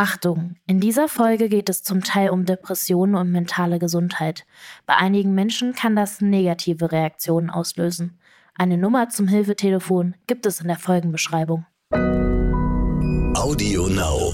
Achtung, in dieser Folge geht es zum Teil um Depressionen und mentale Gesundheit. Bei einigen Menschen kann das negative Reaktionen auslösen. Eine Nummer zum Hilfetelefon gibt es in der Folgenbeschreibung. Audio Now.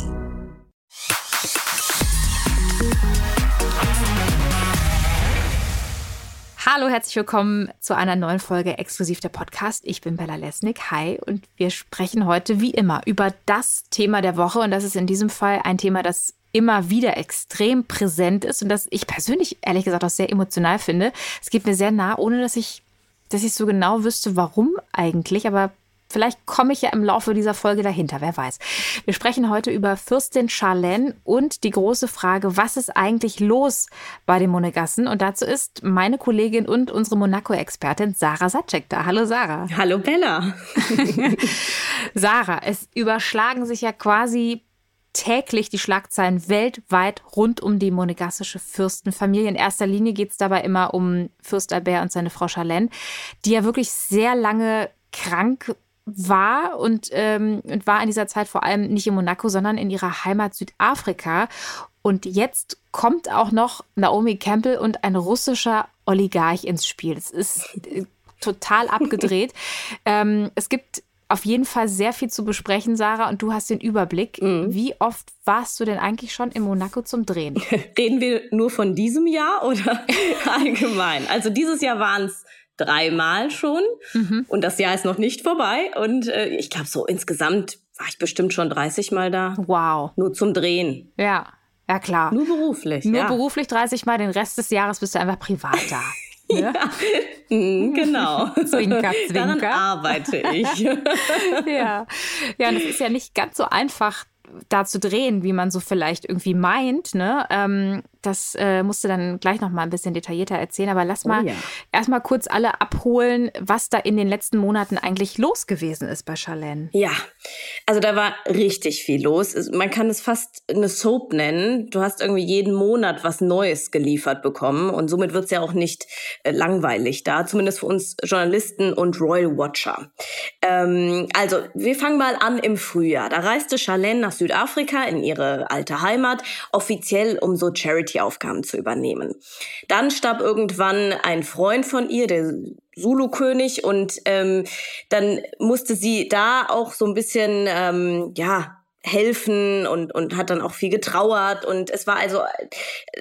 Hallo, herzlich willkommen zu einer neuen Folge exklusiv der Podcast. Ich bin Bella Lesnick. Hi und wir sprechen heute wie immer über das Thema der Woche und das ist in diesem Fall ein Thema, das immer wieder extrem präsent ist und das ich persönlich ehrlich gesagt auch sehr emotional finde. Es geht mir sehr nah, ohne dass ich dass ich so genau wüsste, warum eigentlich, aber Vielleicht komme ich ja im Laufe dieser Folge dahinter, wer weiß. Wir sprechen heute über Fürstin Charlene und die große Frage, was ist eigentlich los bei den Monegassen? Und dazu ist meine Kollegin und unsere Monaco-Expertin Sarah Satschek da. Hallo Sarah. Hallo Bella. Sarah, es überschlagen sich ja quasi täglich die Schlagzeilen weltweit rund um die monegassische Fürstenfamilie. In erster Linie geht es dabei immer um Fürst Albert und seine Frau Charlene, die ja wirklich sehr lange krank war und, ähm, und war in dieser Zeit vor allem nicht in Monaco, sondern in ihrer Heimat Südafrika. Und jetzt kommt auch noch Naomi Campbell und ein russischer Oligarch ins Spiel. Es ist äh, total abgedreht. ähm, es gibt auf jeden Fall sehr viel zu besprechen, Sarah, und du hast den Überblick. Mhm. Wie oft warst du denn eigentlich schon in Monaco zum Drehen? Reden wir nur von diesem Jahr oder allgemein? Also dieses Jahr waren es dreimal schon mhm. und das Jahr ist noch nicht vorbei. Und äh, ich glaube, so insgesamt war ich bestimmt schon 30 Mal da. Wow. Nur zum Drehen. Ja, ja klar. Nur beruflich. Nur ja. beruflich 30 Mal, den Rest des Jahres bist du einfach privat da. Ne? Ja, mhm, genau. zwinker, zwinker. Daran arbeite ich. ja. ja, und es ist ja nicht ganz so einfach, da zu drehen, wie man so vielleicht irgendwie meint. Ne? Ähm, das äh, musst du dann gleich noch mal ein bisschen detaillierter erzählen. Aber lass oh mal oh ja. erstmal kurz alle abholen, was da in den letzten Monaten eigentlich los gewesen ist bei Charlene. Ja, also da war richtig viel los. Man kann es fast eine Soap nennen. Du hast irgendwie jeden Monat was Neues geliefert bekommen und somit wird es ja auch nicht äh, langweilig da, zumindest für uns Journalisten und Royal Watcher. Ähm, also wir fangen mal an im Frühjahr. Da reiste Charlene nach Südafrika in ihre alte Heimat, offiziell um so Charity-Aufgaben zu übernehmen. Dann starb irgendwann ein Freund von ihr, der Zulu-König, und ähm, dann musste sie da auch so ein bisschen, ähm, ja, helfen und, und hat dann auch viel getrauert und es war also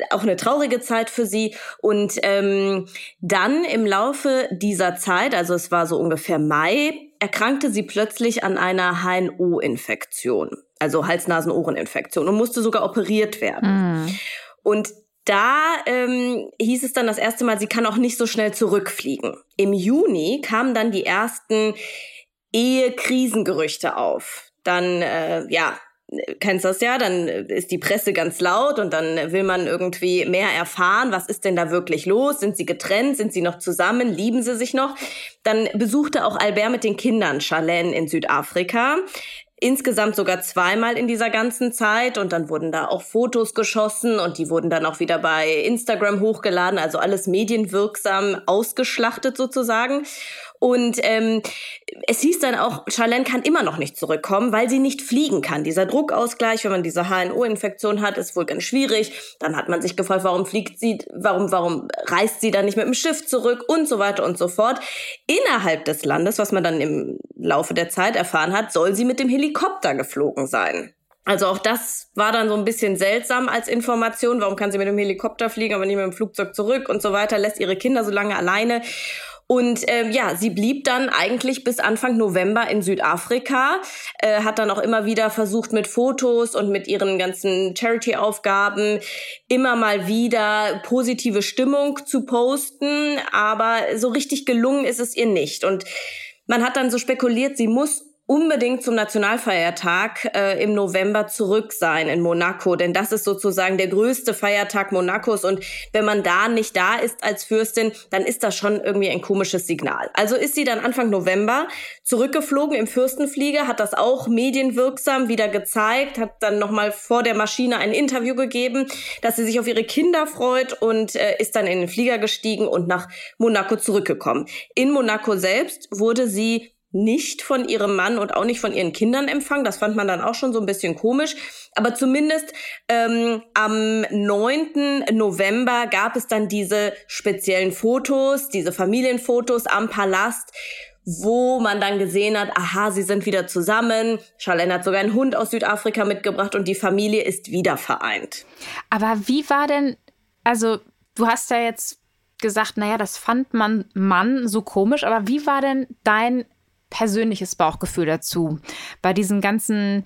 auch eine traurige Zeit für sie und ähm, dann im Laufe dieser Zeit, also es war so ungefähr Mai, erkrankte sie plötzlich an einer HNO-Infektion also Hals-Nasen-Ohren-Infektion und musste sogar operiert werden. Mm. Und da ähm, hieß es dann das erste Mal, sie kann auch nicht so schnell zurückfliegen. Im Juni kamen dann die ersten Ehekrisengerüchte auf. Dann, äh, ja, kennst das ja, dann ist die Presse ganz laut und dann will man irgendwie mehr erfahren, was ist denn da wirklich los? Sind sie getrennt? Sind sie noch zusammen? Lieben sie sich noch? Dann besuchte auch Albert mit den Kindern Charlene in Südafrika insgesamt sogar zweimal in dieser ganzen Zeit und dann wurden da auch Fotos geschossen und die wurden dann auch wieder bei Instagram hochgeladen, also alles medienwirksam ausgeschlachtet sozusagen. Und ähm, es hieß dann auch, Charlene kann immer noch nicht zurückkommen, weil sie nicht fliegen kann. Dieser Druckausgleich, wenn man diese HNO-Infektion hat, ist wohl ganz schwierig. Dann hat man sich gefragt, warum fliegt sie, warum, warum reist sie dann nicht mit dem Schiff zurück und so weiter und so fort. Innerhalb des Landes, was man dann im Laufe der Zeit erfahren hat, soll sie mit dem Helikopter geflogen sein. Also auch das war dann so ein bisschen seltsam als Information. Warum kann sie mit dem Helikopter fliegen, aber nicht mit dem Flugzeug zurück und so weiter, lässt ihre Kinder so lange alleine. Und ähm, ja, sie blieb dann eigentlich bis Anfang November in Südafrika, äh, hat dann auch immer wieder versucht mit Fotos und mit ihren ganzen Charity-Aufgaben immer mal wieder positive Stimmung zu posten, aber so richtig gelungen ist es ihr nicht. Und man hat dann so spekuliert, sie muss unbedingt zum Nationalfeiertag äh, im November zurück sein in Monaco, denn das ist sozusagen der größte Feiertag Monacos und wenn man da nicht da ist als Fürstin, dann ist das schon irgendwie ein komisches Signal. Also ist sie dann Anfang November zurückgeflogen im Fürstenflieger, hat das auch medienwirksam wieder gezeigt, hat dann nochmal vor der Maschine ein Interview gegeben, dass sie sich auf ihre Kinder freut und äh, ist dann in den Flieger gestiegen und nach Monaco zurückgekommen. In Monaco selbst wurde sie nicht von ihrem Mann und auch nicht von ihren Kindern empfangen. Das fand man dann auch schon so ein bisschen komisch. Aber zumindest ähm, am 9. November gab es dann diese speziellen Fotos, diese Familienfotos am Palast, wo man dann gesehen hat, aha, sie sind wieder zusammen. Charlene hat sogar einen Hund aus Südafrika mitgebracht und die Familie ist wieder vereint. Aber wie war denn, also du hast ja jetzt gesagt, naja, das fand man Mann so komisch, aber wie war denn dein persönliches Bauchgefühl dazu. Bei diesen ganzen,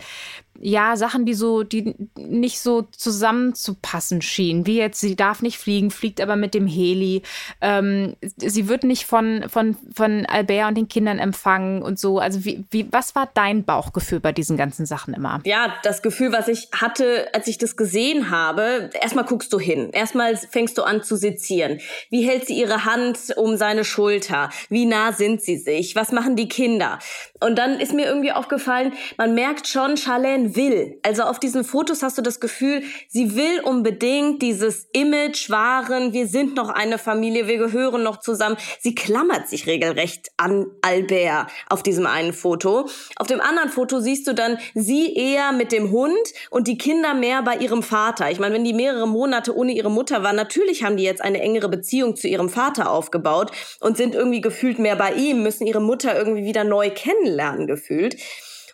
ja, Sachen, die so, die nicht so zusammenzupassen schienen. Wie jetzt, sie darf nicht fliegen, fliegt aber mit dem Heli. Ähm, sie wird nicht von, von, von Albert und den Kindern empfangen und so. Also wie, wie, was war dein Bauchgefühl bei diesen ganzen Sachen immer? Ja, das Gefühl, was ich hatte, als ich das gesehen habe, erstmal guckst du hin. Erstmal fängst du an zu sezieren. Wie hält sie ihre Hand um seine Schulter? Wie nah sind sie sich? Was machen die Kinder? Und dann ist mir irgendwie aufgefallen, man merkt schon, Charlene will. Also auf diesen Fotos hast du das Gefühl, sie will unbedingt dieses Image wahren, wir sind noch eine Familie, wir gehören noch zusammen. Sie klammert sich regelrecht an Albert auf diesem einen Foto. Auf dem anderen Foto siehst du dann sie eher mit dem Hund und die Kinder mehr bei ihrem Vater. Ich meine, wenn die mehrere Monate ohne ihre Mutter waren, natürlich haben die jetzt eine engere Beziehung zu ihrem Vater aufgebaut und sind irgendwie gefühlt mehr bei ihm, müssen ihre Mutter irgendwie wieder neu kennenlernen gefühlt.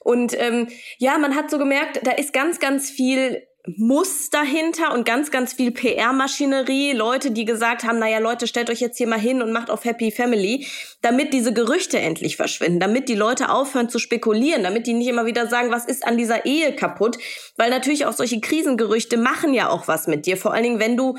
Und ähm, ja, man hat so gemerkt, da ist ganz, ganz viel muss dahinter und ganz, ganz viel PR-Maschinerie, Leute, die gesagt haben, naja, Leute, stellt euch jetzt hier mal hin und macht auf Happy Family, damit diese Gerüchte endlich verschwinden, damit die Leute aufhören zu spekulieren, damit die nicht immer wieder sagen, was ist an dieser Ehe kaputt, weil natürlich auch solche Krisengerüchte machen ja auch was mit dir, vor allen Dingen, wenn du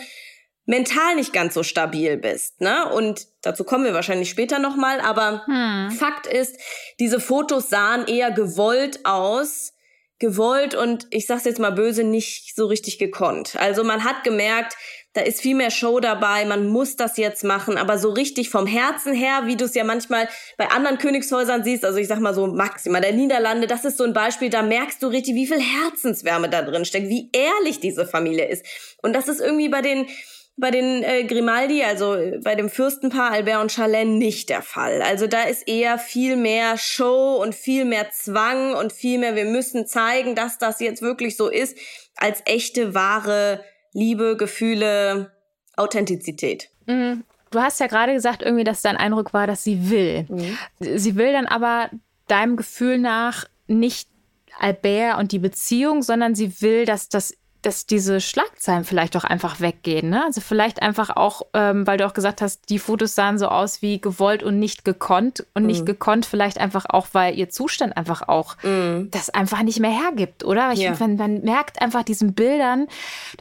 mental nicht ganz so stabil bist, ne? Und dazu kommen wir wahrscheinlich später nochmal, aber hm. Fakt ist, diese Fotos sahen eher gewollt aus, gewollt und ich sag's jetzt mal böse, nicht so richtig gekonnt. Also man hat gemerkt, da ist viel mehr Show dabei, man muss das jetzt machen, aber so richtig vom Herzen her, wie du es ja manchmal bei anderen Königshäusern siehst, also ich sag mal so maximal der Niederlande, das ist so ein Beispiel, da merkst du richtig, wie viel Herzenswärme da drin steckt, wie ehrlich diese Familie ist. Und das ist irgendwie bei den bei den äh, Grimaldi, also äh, bei dem Fürstenpaar Albert und Charlene, nicht der Fall. Also da ist eher viel mehr Show und viel mehr Zwang und viel mehr, wir müssen zeigen, dass das jetzt wirklich so ist, als echte, wahre Liebe, Gefühle, Authentizität. Mhm. Du hast ja gerade gesagt, irgendwie, dass dein Eindruck war, dass sie will. Mhm. Sie will dann aber deinem Gefühl nach nicht Albert und die Beziehung, sondern sie will, dass das dass diese Schlagzeilen vielleicht auch einfach weggehen. Ne? Also vielleicht einfach auch, ähm, weil du auch gesagt hast, die Fotos sahen so aus wie gewollt und nicht gekonnt. Und mm. nicht mhm. gekonnt vielleicht einfach auch, weil ihr Zustand einfach auch mm. das einfach nicht mehr hergibt, oder? Ich ja. finde, man, man merkt einfach diesen Bildern,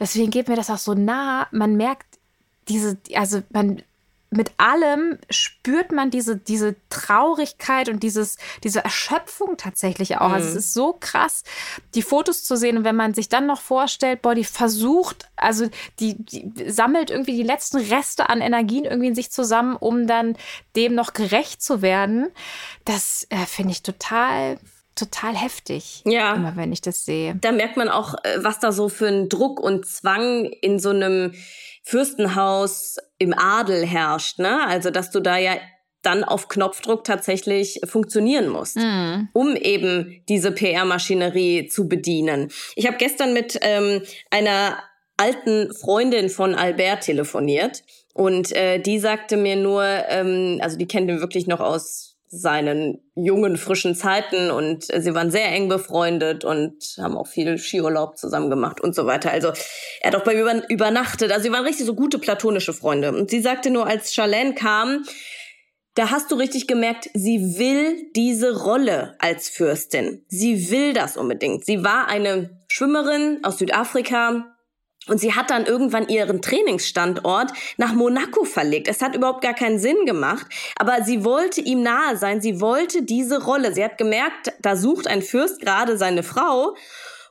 deswegen geht mir das auch so nah, man merkt diese, also man mit allem spürt man diese, diese Traurigkeit und dieses, diese Erschöpfung tatsächlich auch. Mhm. Also es mhm. ist so krass, die Fotos zu sehen. Und wenn man sich dann noch vorstellt, boah, die versucht, also die, die sammelt irgendwie die letzten Reste an Energien irgendwie in sich zusammen, um dann dem noch gerecht zu werden, das äh, finde ich total total heftig. Ja. Immer wenn ich das sehe. Da merkt man auch, äh, was da so für ein Druck und Zwang in so einem Fürstenhaus im Adel herrscht, ne? Also, dass du da ja dann auf Knopfdruck tatsächlich funktionieren musst, mm. um eben diese PR-Maschinerie zu bedienen. Ich habe gestern mit ähm, einer alten Freundin von Albert telefoniert und äh, die sagte mir nur, ähm, also die kennt ihn wirklich noch aus seinen jungen, frischen Zeiten und sie waren sehr eng befreundet und haben auch viel Skiurlaub zusammen gemacht und so weiter. Also er hat auch bei mir übernachtet. Also sie waren richtig so gute platonische Freunde. Und sie sagte nur, als Charlene kam, da hast du richtig gemerkt, sie will diese Rolle als Fürstin. Sie will das unbedingt. Sie war eine Schwimmerin aus Südafrika, und sie hat dann irgendwann ihren Trainingsstandort nach Monaco verlegt. Es hat überhaupt gar keinen Sinn gemacht, aber sie wollte ihm nahe sein. Sie wollte diese Rolle. Sie hat gemerkt, da sucht ein Fürst gerade seine Frau.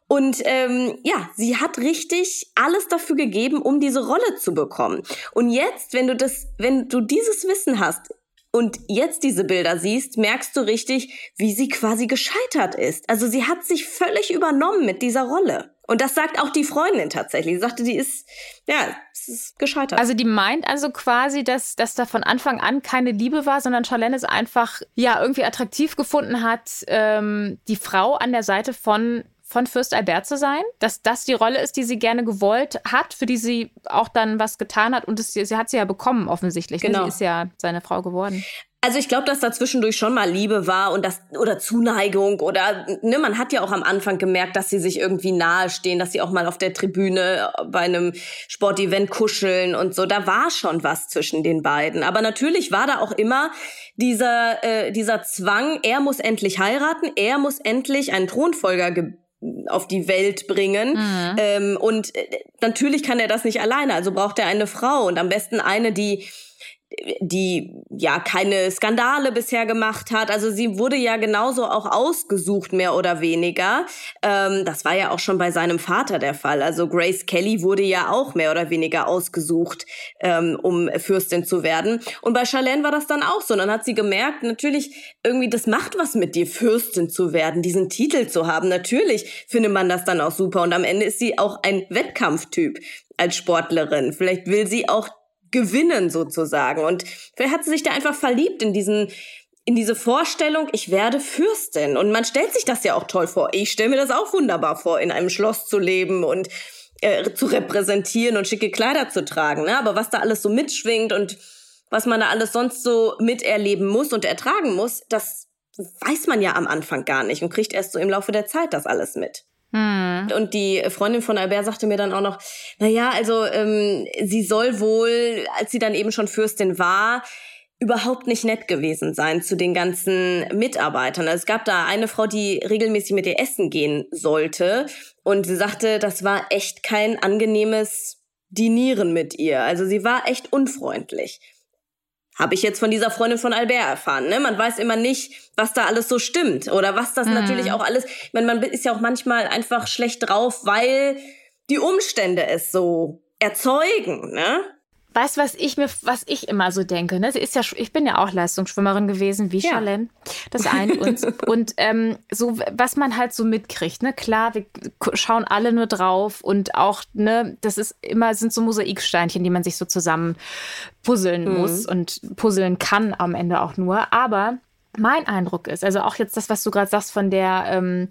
Und ähm, ja, sie hat richtig alles dafür gegeben, um diese Rolle zu bekommen. Und jetzt, wenn du das, wenn du dieses Wissen hast, und jetzt diese Bilder siehst, merkst du richtig, wie sie quasi gescheitert ist. Also sie hat sich völlig übernommen mit dieser Rolle. Und das sagt auch die Freundin tatsächlich. Sie sagte, die ist, ja, es ist gescheitert. Also die meint also quasi, dass, dass da von Anfang an keine Liebe war, sondern Charlene es einfach ja irgendwie attraktiv gefunden hat, ähm, die Frau an der Seite von von Fürst Albert zu sein, dass das die Rolle ist, die sie gerne gewollt hat, für die sie auch dann was getan hat und das, sie hat sie ja bekommen offensichtlich. Ne? Genau. Sie ist ja seine Frau geworden. Also ich glaube, dass da zwischendurch schon mal Liebe war und das oder Zuneigung oder ne, man hat ja auch am Anfang gemerkt, dass sie sich irgendwie nahestehen, dass sie auch mal auf der Tribüne bei einem Sportevent kuscheln und so. Da war schon was zwischen den beiden. Aber natürlich war da auch immer dieser äh, dieser Zwang, er muss endlich heiraten, er muss endlich einen Thronfolger auf die Welt bringen. Mhm. Ähm, und äh, natürlich kann er das nicht alleine, also braucht er eine Frau und am besten eine, die die ja keine Skandale bisher gemacht hat. Also sie wurde ja genauso auch ausgesucht, mehr oder weniger. Ähm, das war ja auch schon bei seinem Vater der Fall. Also Grace Kelly wurde ja auch mehr oder weniger ausgesucht, ähm, um Fürstin zu werden. Und bei Charlene war das dann auch so. Und dann hat sie gemerkt, natürlich, irgendwie, das macht was mit dir, Fürstin zu werden, diesen Titel zu haben. Natürlich findet man das dann auch super. Und am Ende ist sie auch ein Wettkampftyp als Sportlerin. Vielleicht will sie auch gewinnen sozusagen. Und vielleicht hat sie sich da einfach verliebt in diesen in diese Vorstellung, ich werde Fürstin. Und man stellt sich das ja auch toll vor. Ich stelle mir das auch wunderbar vor, in einem Schloss zu leben und äh, zu repräsentieren und schicke Kleider zu tragen. Ne? Aber was da alles so mitschwingt und was man da alles sonst so miterleben muss und ertragen muss, das weiß man ja am Anfang gar nicht und kriegt erst so im Laufe der Zeit das alles mit. Hm. Und die Freundin von Albert sagte mir dann auch noch, na ja, also ähm, sie soll wohl, als sie dann eben schon Fürstin war, überhaupt nicht nett gewesen sein zu den ganzen Mitarbeitern. Also es gab da eine Frau, die regelmäßig mit ihr essen gehen sollte und sie sagte, das war echt kein angenehmes Dinieren mit ihr. Also sie war echt unfreundlich. Habe ich jetzt von dieser Freundin von Albert erfahren. Ne? Man weiß immer nicht, was da alles so stimmt oder was das mhm. natürlich auch alles. Ich meine, man ist ja auch manchmal einfach schlecht drauf, weil die Umstände es so erzeugen. Ne? Weißt du, was ich mir, was ich immer so denke? Ne? Sie ist ja, ich bin ja auch Leistungsschwimmerin gewesen, wie ja. Charlene. Das ein und und ähm, so, was man halt so mitkriegt. Ne, klar, wir schauen alle nur drauf und auch ne, das ist immer sind so Mosaiksteinchen, die man sich so zusammen puzzeln mhm. muss und puzzeln kann am Ende auch nur. Aber mein Eindruck ist, also auch jetzt das, was du gerade sagst von der ähm,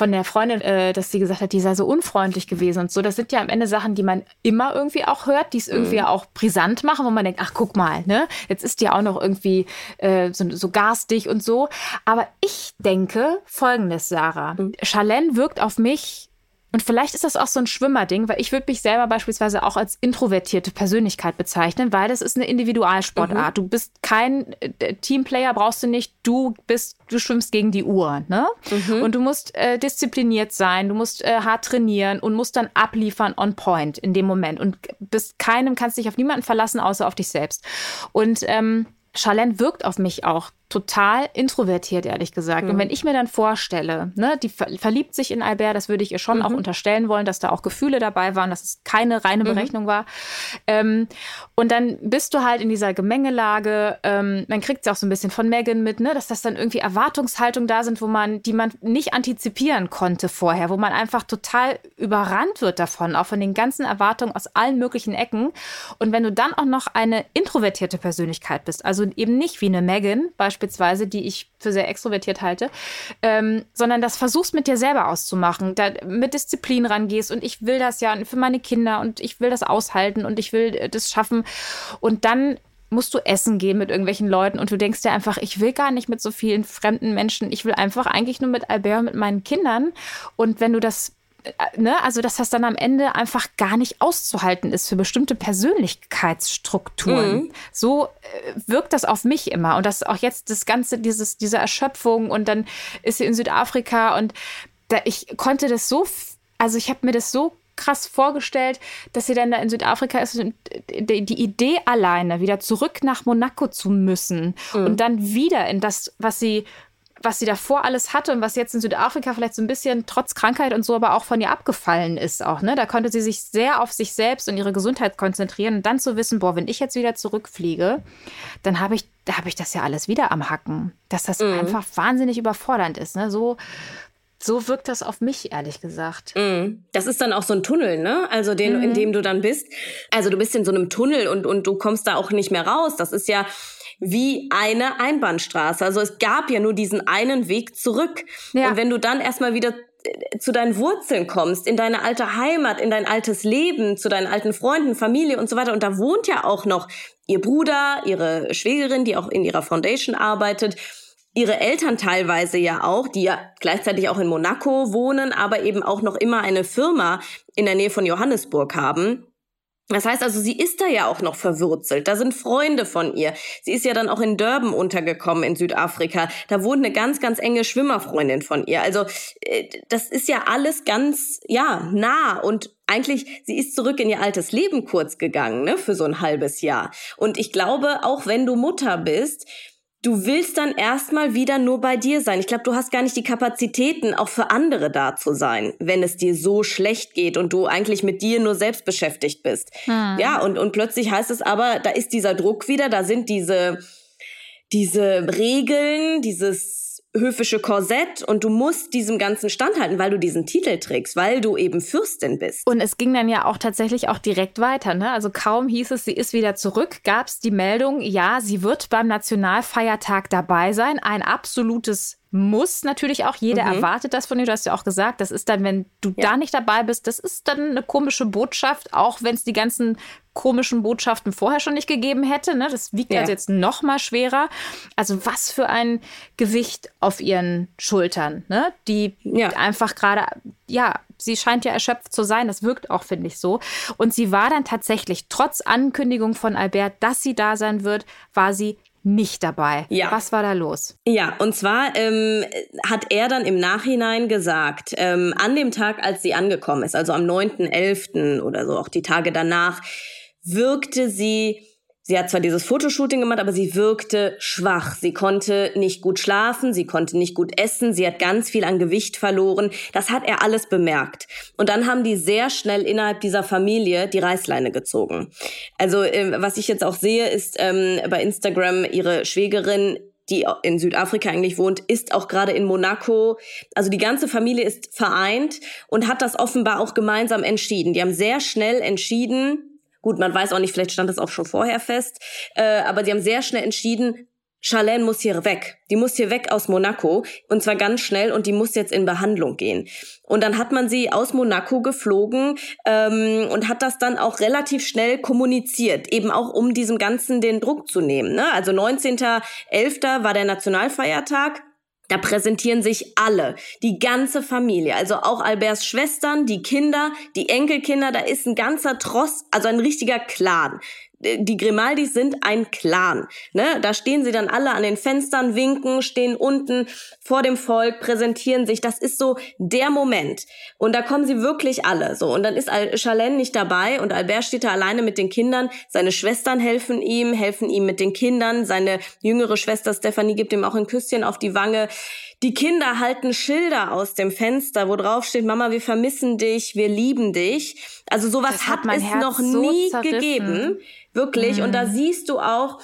von der Freundin, äh, dass sie gesagt hat, die sei so unfreundlich gewesen und so. Das sind ja am Ende Sachen, die man immer irgendwie auch hört, die es irgendwie mhm. auch brisant machen, wo man denkt, ach guck mal, ne, jetzt ist die auch noch irgendwie äh, so, so garstig und so. Aber ich denke Folgendes, Sarah. Mhm. Charlene wirkt auf mich und vielleicht ist das auch so ein Schwimmerding, weil ich würde mich selber beispielsweise auch als introvertierte Persönlichkeit bezeichnen, weil das ist eine Individualsportart. Mhm. Du bist kein äh, Teamplayer, brauchst du nicht. Du bist, du schwimmst gegen die Uhr, ne? Mhm. Und du musst äh, diszipliniert sein, du musst äh, hart trainieren und musst dann abliefern on point in dem Moment und bist keinem, kannst dich auf niemanden verlassen, außer auf dich selbst. Und ähm, Charlene wirkt auf mich auch total introvertiert, ehrlich gesagt. Mhm. Und wenn ich mir dann vorstelle, ne, die verliebt sich in Albert, das würde ich ihr schon mhm. auch unterstellen wollen, dass da auch Gefühle dabei waren, dass es keine reine mhm. Berechnung mhm. war. Ähm, und dann bist du halt in dieser Gemengelage, ähm, man kriegt es auch so ein bisschen von Megan mit, ne, dass das dann irgendwie Erwartungshaltungen da sind, wo man, die man nicht antizipieren konnte vorher, wo man einfach total überrannt wird davon, auch von den ganzen Erwartungen aus allen möglichen Ecken. Und wenn du dann auch noch eine introvertierte Persönlichkeit bist, also eben nicht wie eine Megan, beispielsweise, beispielsweise, die ich für sehr extrovertiert halte, ähm, sondern das versuchst mit dir selber auszumachen, da mit Disziplin rangehst und ich will das ja für meine Kinder und ich will das aushalten und ich will das schaffen. Und dann musst du essen gehen mit irgendwelchen Leuten und du denkst dir einfach, ich will gar nicht mit so vielen fremden Menschen, ich will einfach eigentlich nur mit Albert, mit meinen Kindern. Und wenn du das äh, ne, also dass das dann am Ende einfach gar nicht auszuhalten ist für bestimmte Persönlichkeitsstrukturen. Mhm. So äh, wirkt das auf mich immer. Und das auch jetzt das Ganze, dieses, diese Erschöpfung und dann ist sie in Südafrika und da, ich konnte das so, also ich habe mir das so krass vorgestellt, dass sie dann da in Südafrika ist und die Idee alleine wieder zurück nach Monaco zu müssen mhm. und dann wieder in das, was sie was sie davor alles hatte und was jetzt in Südafrika vielleicht so ein bisschen trotz Krankheit und so aber auch von ihr abgefallen ist auch, ne? Da konnte sie sich sehr auf sich selbst und ihre Gesundheit konzentrieren und dann zu wissen, boah, wenn ich jetzt wieder zurückfliege, dann habe ich, da habe ich das ja alles wieder am Hacken. Dass das mhm. einfach wahnsinnig überfordernd ist, ne? So, So wirkt das auf mich, ehrlich gesagt. Mm. Das ist dann auch so ein Tunnel, ne? Also den, mm. in mhm. dem du dann bist. Also du bist in so einem Tunnel und, und du kommst da auch nicht mehr raus. Das ist ja wie eine Einbahnstraße. Also es gab ja nur diesen einen Weg zurück. Ja. Und wenn du dann erstmal wieder äh, zu deinen Wurzeln kommst, in deine alte Heimat, in dein altes Leben, zu deinen alten Freunden, Familie und so weiter. Und da wohnt ja auch noch ihr Bruder, ihre Schwägerin, die auch in ihrer Foundation arbeitet ihre Eltern teilweise ja auch, die ja gleichzeitig auch in Monaco wohnen, aber eben auch noch immer eine Firma in der Nähe von Johannesburg haben. Das heißt also, sie ist da ja auch noch verwurzelt. Da sind Freunde von ihr. Sie ist ja dann auch in Durban untergekommen in Südafrika. Da wohnt eine ganz, ganz enge Schwimmerfreundin von ihr. Also äh, das ist ja alles ganz, ja, nah und eigentlich, sie ist zurück in ihr altes Leben kurz gegangen, ne, für so ein halbes Jahr. Und ich glaube, auch wenn du Mutter bist, du willst dann erstmal wieder nur bei dir sein. Ich glaube, du hast gar nicht die Kapazitäten, auch für andere da zu sein, wenn es dir so schlecht geht und du eigentlich mit dir nur selbst beschäftigt bist. Hm. Ja, und, und plötzlich heißt es aber, da ist dieser Druck wieder, da sind diese, diese Regeln, dieses höfische Korsett und du musst diesem Ganzen standhalten, weil du diesen Titel trägst, weil du eben Fürstin bist. Und es ging dann ja auch tatsächlich auch direkt weiter. Ne? Also kaum hieß es, sie ist wieder zurück, gab es die Meldung, ja, sie wird beim Nationalfeiertag dabei sein. Ein absolutes muss natürlich auch. Jeder mhm. erwartet das von dir. Du hast ja auch gesagt, das ist dann, wenn du ja. da nicht dabei bist, das ist dann eine komische Botschaft, auch wenn es die ganzen komischen Botschaften vorher schon nicht gegeben hätte. Ne? Das wiegt ja. also jetzt noch mal schwerer. Also was für ein Gewicht auf ihren Schultern, ne? die ja. einfach gerade, ja, sie scheint ja erschöpft zu sein. Das wirkt auch, finde ich, so. Und sie war dann tatsächlich, trotz Ankündigung von Albert, dass sie da sein wird, war sie nicht dabei. Ja. Was war da los? Ja, und zwar ähm, hat er dann im Nachhinein gesagt, ähm, an dem Tag, als sie angekommen ist, also am 9.11. oder so, auch die Tage danach, wirkte sie Sie hat zwar dieses Fotoshooting gemacht, aber sie wirkte schwach. Sie konnte nicht gut schlafen, sie konnte nicht gut essen, sie hat ganz viel an Gewicht verloren. Das hat er alles bemerkt. Und dann haben die sehr schnell innerhalb dieser Familie die Reißleine gezogen. Also äh, was ich jetzt auch sehe, ist ähm, bei Instagram ihre Schwägerin die in Südafrika eigentlich wohnt, ist auch gerade in Monaco. Also die ganze Familie ist vereint und hat das offenbar auch gemeinsam entschieden. Die haben sehr schnell entschieden, Gut, man weiß auch nicht, vielleicht stand das auch schon vorher fest, äh, aber sie haben sehr schnell entschieden, Charlene muss hier weg. Die muss hier weg aus Monaco und zwar ganz schnell und die muss jetzt in Behandlung gehen. Und dann hat man sie aus Monaco geflogen ähm, und hat das dann auch relativ schnell kommuniziert, eben auch um diesem Ganzen den Druck zu nehmen. Ne? Also 19.11. war der Nationalfeiertag. Da präsentieren sich alle, die ganze Familie, also auch Alberts Schwestern, die Kinder, die Enkelkinder, da ist ein ganzer Tross, also ein richtiger Clan. Äh, die Grimaldis sind ein Clan. Ne? Da stehen sie dann alle an den Fenstern, winken, stehen unten vor dem Volk, präsentieren sich. Das ist so der Moment. Und da kommen sie wirklich alle. So und dann ist Charlene nicht dabei und Albert steht da alleine mit den Kindern. Seine Schwestern helfen ihm, helfen ihm mit den Kindern. Seine jüngere Schwester Stephanie gibt ihm auch ein Küsschen auf die Wange. Die Kinder halten Schilder aus dem Fenster, wo drauf steht, Mama, wir vermissen dich, wir lieben dich. Also sowas hat, hat es Herz noch nie so gegeben. Wirklich. Mhm. Und da mhm. siehst du auch,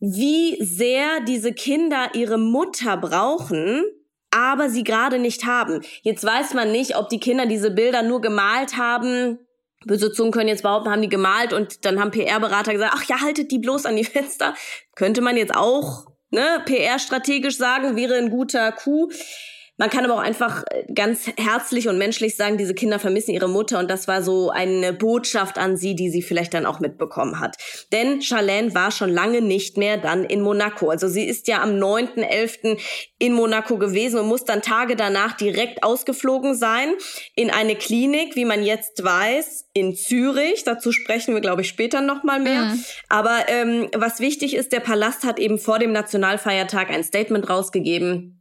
wie sehr diese Kinder ihre Mutter brauchen, aber sie gerade nicht haben. Jetzt weiß man nicht, ob die Kinder diese Bilder nur gemalt haben. Böse Zungen können jetzt behaupten, haben die gemalt und dann haben PR-Berater gesagt, ach ja, haltet die bloß an die Fenster. Könnte man jetzt auch ne, PR-strategisch sagen, wäre ein guter Coup. Man kann aber auch einfach äh, ganz herzlich und menschlich sagen, diese Kinder vermissen ihre Mutter und das war so eine Botschaft an sie, die sie vielleicht dann auch mitbekommen hat. Denn Charlene war schon lange nicht mehr dann in Monaco. Also sie ist ja am 9.11. in Monaco gewesen und muss dann Tage danach direkt ausgeflogen sein in eine Klinik, wie man jetzt weiß, in Zürich. Dazu sprechen wir, glaube ich, später nochmal mehr. Mhm. Aber ähm, was wichtig ist, der Palast hat eben vor dem Nationalfeiertag ein Statement rausgegeben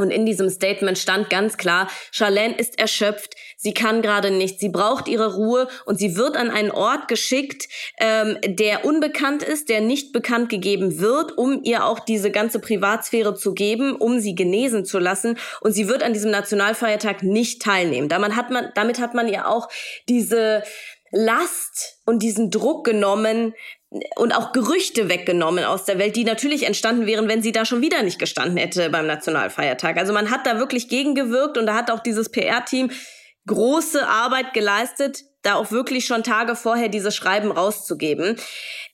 und in diesem Statement stand ganz klar, Charlene ist erschöpft, sie kann gerade nicht, sie braucht ihre Ruhe und sie wird an einen Ort geschickt, ähm, der unbekannt ist, der nicht bekannt gegeben wird, um ihr auch diese ganze Privatsphäre zu geben, um sie genesen zu lassen. Und sie wird an diesem Nationalfeiertag nicht teilnehmen. Damit hat man, damit hat man ihr auch diese Last und diesen Druck genommen, und auch Gerüchte weggenommen aus der Welt, die natürlich entstanden wären, wenn sie da schon wieder nicht gestanden hätte beim Nationalfeiertag. Also man hat da wirklich gegengewirkt und da hat auch dieses PR-Team große Arbeit geleistet, da auch wirklich schon Tage vorher diese Schreiben rauszugeben.